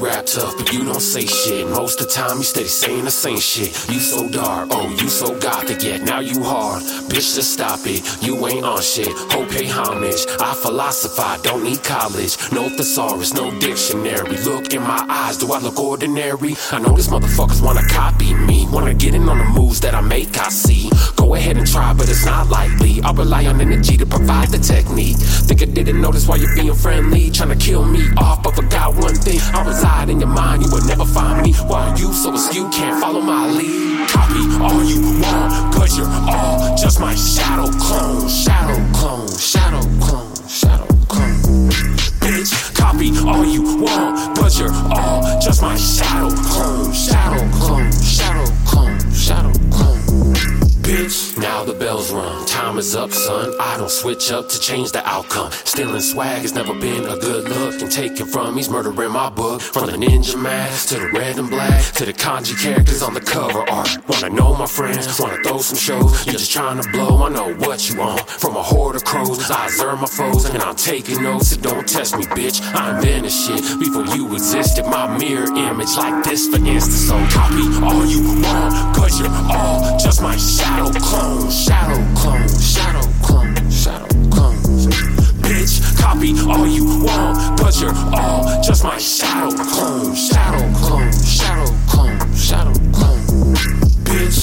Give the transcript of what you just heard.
Rap tough, but you don't say shit. Most of the time, you steady saying the same shit. You so dark, oh, you so gothic, yet now you hard. Bitch, just stop it. You ain't on shit. Ho, pay homage. I philosophize, don't need college. No thesaurus, no dictionary. Look in my eyes, do I look ordinary? I know these motherfuckers wanna copy me. Wanna get in on the moves that I make, I see. Go ahead and try, but it's not likely. I rely on energy to provide the technique. Think I didn't notice why you're being friendly. Trying to kill me off, but I reside in your mind, you would never find me. Why you so askew, can't follow my lead. Copy all you want, cause you're all just my shadow clone. Shadow clone, shadow clone, shadow clone. Bitch, copy all you want, but you're all just bells run. Time is up, son. I don't switch up to change the outcome. Stealing swag has never been a good look. And taken from me's murdering my book. From the ninja mask to the red and black to the kanji characters on the cover art. Wanna know my friends? Wanna throw some shows? You're just trying to blow. I know what you want. From a horde of crows, I observe my foes and I'm taking notes. So don't test me, bitch. I invented shit before you existed. My mirror image like this, for instance. So copy all you want, cause you're all just my shadow. my shot.